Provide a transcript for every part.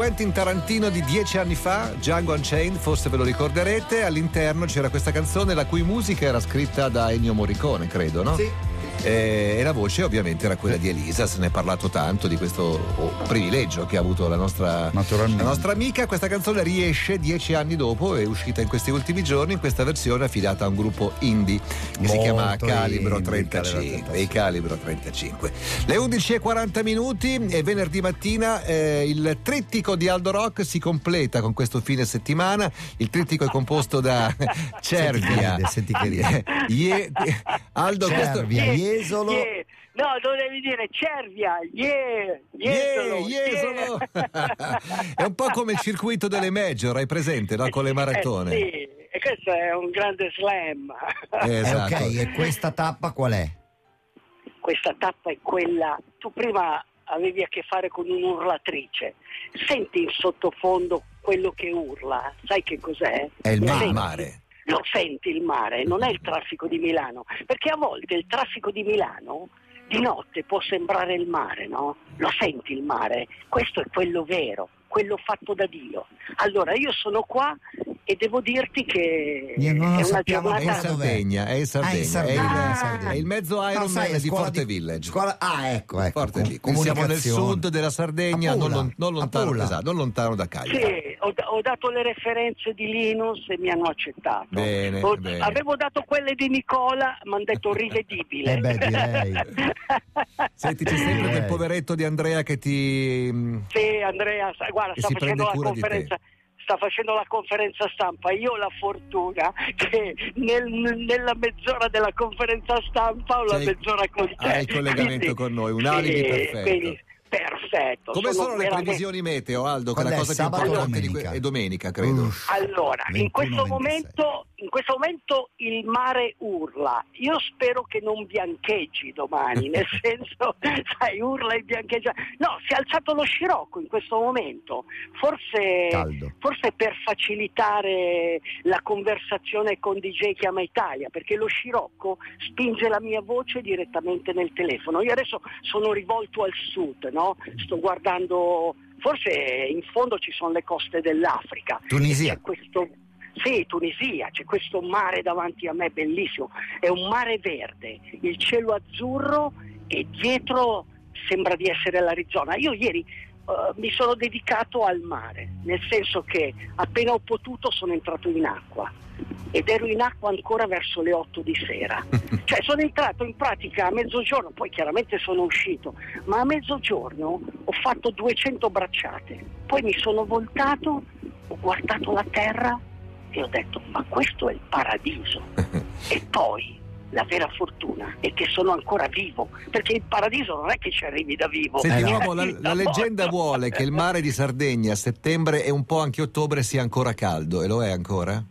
Quentin Tarantino di dieci anni fa, Django Unchained, forse ve lo ricorderete, all'interno c'era questa canzone la cui musica era scritta da Ennio Morricone, credo, no? Sì. Eh, e la voce ovviamente era quella di Elisa, se ne è parlato tanto di questo oh, privilegio che ha avuto la nostra, la nostra, amica. Questa canzone riesce dieci anni dopo, è uscita in questi ultimi giorni, in questa versione affidata a un gruppo indie che Molto si chiama Calibro indie, 35. Il Calibro 35. Le 11.40 minuti e venerdì mattina eh, il trittico di Aldo Rock si completa con questo fine settimana. Il trittico è composto da Cervia. Senti che ride, Ye, Aldo, Cervia, questo, Jesolo. Yeah. No, dovevi dire Cervia, yeah, Jesolo, yeah, Jesolo. Yeah. è un po' come il circuito delle major, hai presente, no? con le maratone. Eh, sì, e questo è un grande slam. Eh, esatto. ok, e questa tappa qual è? Questa tappa è quella, tu prima avevi a che fare con un'urlatrice, senti in sottofondo quello che urla, sai che cos'è? È il mare lo senti il mare, non è il traffico di Milano, perché a volte il traffico di Milano di notte può sembrare il mare, no? Lo senti il mare, questo è quello vero, quello fatto da Dio. Allora io sono qua e devo dirti che è una giornata è in Sardegna, è in Sardegna, ah, in Sardegna. È, il, è, il, mezzo Ironman no, sai, di Forte di, Village. Scuola, ah, ecco, ecco. Forte Com- siamo nel sud della Sardegna, non, non, lontano, esatto, non, lontano, da Cagliari. Sì, ho, ho, dato le referenze di Linus e mi hanno accettato. Bene, ho, bene. Avevo dato quelle di Nicola, mi hanno detto rivedibile. eh beh, direi. Senti, c'è sempre quel poveretto di Andrea che ti... Sì, Andrea, guarda, sta facendo la conferenza sta facendo la conferenza stampa. Io ho la fortuna che nel, nella mezz'ora della conferenza stampa ho la mezz'ora con te. Hai il collegamento quindi, con noi, un alibi sì, perfetto. Quindi, perfetto. Come sono, sono le veramente... previsioni meteo, Aldo? Che è la cosa più importante di que- è domenica, credo. Uff, allora, 21, in questo momento in questo momento il mare urla. Io spero che non biancheggi domani, nel senso, sai, urla e biancheggia. No, si è alzato lo scirocco in questo momento, forse, forse per facilitare la conversazione con DJ Chiama Italia, perché lo scirocco spinge la mia voce direttamente nel telefono. Io adesso sono rivolto al sud, no? Sto guardando forse in fondo ci sono le coste dell'Africa. Tunisia. Questo, sì, Tunisia, c'è questo mare davanti a me bellissimo, è un mare verde, il cielo azzurro e dietro sembra di essere l'Arizona. Io ieri uh, mi sono dedicato al mare, nel senso che appena ho potuto sono entrato in acqua ed ero in acqua ancora verso le 8 di sera. cioè sono entrato in pratica a mezzogiorno, poi chiaramente sono uscito, ma a mezzogiorno ho fatto 200 bracciate, poi mi sono voltato, ho guardato la terra e ho detto ma questo è il paradiso. e poi la vera fortuna è che sono ancora vivo, perché il paradiso non è che ci arrivi da vivo. Senti, uomo, la, la leggenda vuole che il mare di Sardegna a settembre e un po' anche ottobre sia ancora caldo, e lo è ancora?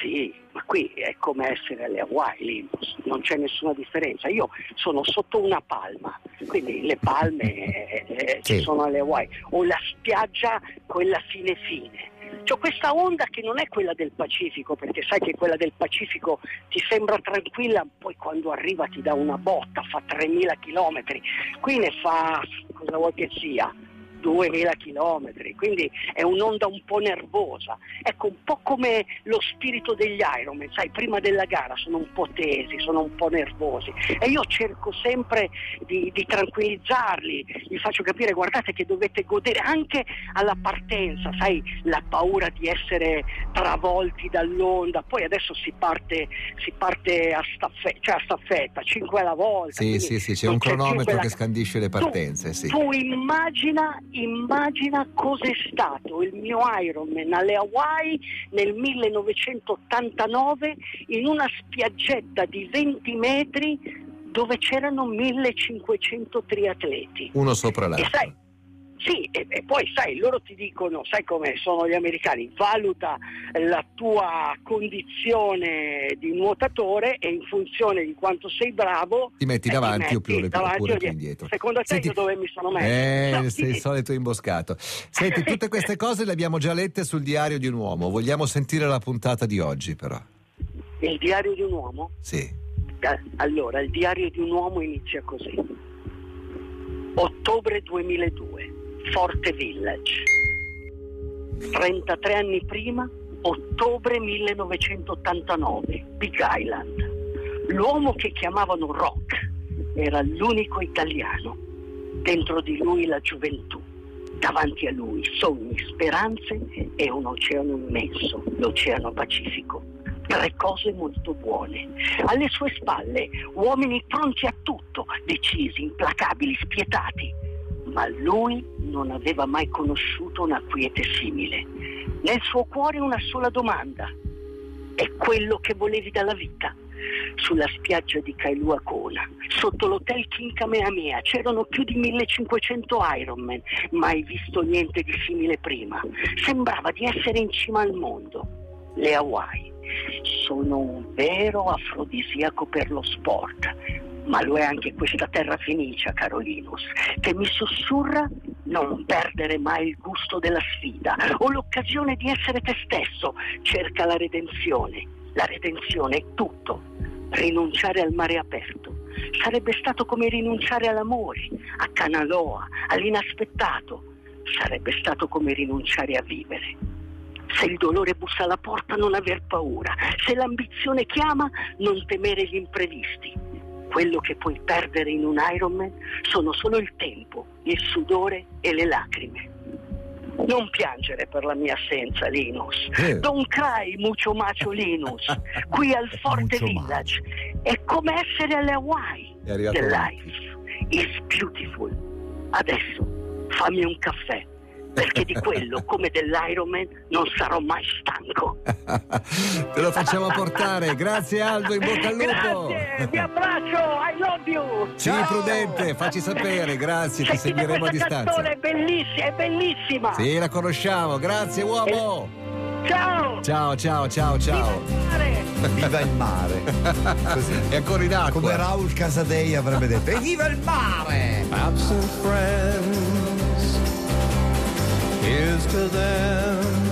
Sì, ma qui è come essere alle Hawaii, non c'è nessuna differenza. Io sono sotto una palma, quindi le palme eh, eh, sì. ci sono alle Hawaii, o la spiaggia, quella fine fine C'ho questa onda che non è quella del Pacifico, perché sai che quella del Pacifico ti sembra tranquilla, poi quando arriva ti dà una botta, fa 3000 km. Qui ne fa cosa vuoi che sia, 2000 km, quindi è un'onda un po' nervosa. Ecco, un po' come lo spirito degli Ironman, sai, prima della gara sono un po' tesi, sono un po' nervosi e io cerco sempre di, di tranquillizzarli, gli faccio capire guardate che dovete godere anche alla partenza, sai, la paura di essere travolti dall'onda, poi adesso si parte, si parte a, staffe, cioè a staffetta, 5 alla volta. Sì, sì, sì, c'è un cronometro la... che scandisce le partenze. Tu, sì. tu immagina immagina cos'è stato il mio Ironman alle Hawaii nel 1989 in una spiaggetta di 20 metri dove c'erano 1500 triatleti. Uno sopra l'altro. E sai, sì, e, e, poi sai, loro ti dicono, sai come sono gli americani, valuta la tua condizione di nuotatore e in funzione di quanto sei bravo ti metti davanti ti metti oppure, più indietro. Secondo te Senti, io dove mi sono messo? Eh, no, sei il solito imboscato. Senti, tutte queste cose le abbiamo già lette sul diario di un uomo, vogliamo sentire la puntata di oggi però. Il diario di un uomo? Sì. Allora, il diario di un uomo inizia così. Ottobre 2002. Forte Village. 33 anni prima, ottobre 1989, Big Island. L'uomo che chiamavano Rock era l'unico italiano. Dentro di lui la gioventù, davanti a lui sogni, speranze e un oceano immenso, l'Oceano Pacifico. Tre cose molto buone. Alle sue spalle uomini pronti a tutto, decisi, implacabili, spietati. Ma lui non aveva mai conosciuto una quiete simile. Nel suo cuore una sola domanda. È quello che volevi dalla vita? sulla spiaggia di Kailua Kona, sotto l'hotel King Kamehameha, c'erano più di 1500 Ironman, mai visto niente di simile prima. Sembrava di essere in cima al mondo. Le Hawaii sono un vero afrodisiaco per lo sport, ma lo è anche questa terra fenicia, Carolinus, che mi sussurra non perdere mai il gusto della sfida o l'occasione di essere te stesso, cerca la redenzione. La redenzione è tutto, rinunciare al mare aperto. Sarebbe stato come rinunciare all'amore, a Canaloa, all'inaspettato. Sarebbe stato come rinunciare a vivere. Se il dolore bussa alla porta non aver paura, se l'ambizione chiama non temere gli imprevisti. Quello che puoi perdere in un Ironman sono solo il tempo, il sudore e le lacrime. Non piangere per la mia assenza, Linus. Eh. Don't cry, mucho macho Linus. Qui al Forte Village. È come essere alle Hawaii. The life is beautiful. Adesso fammi un caffè perché di quello come dell'Ironman non sarò mai stanco. Te lo facciamo portare, grazie Aldo, in bocca al lupo. Grazie, vi abbraccio, I love you. Sì, Ciao. prudente, facci sapere, grazie, Sentite ti seguiremo a distanza. È bellissima, è bellissima. Sì, la conosciamo, grazie uomo. Ciao. Ciao, ciao, ciao, ciao. Viva il mare. Così. E ancora in acqua. Come Raul Casadei avrebbe detto. E viva il mare! Absent friends. Here's to them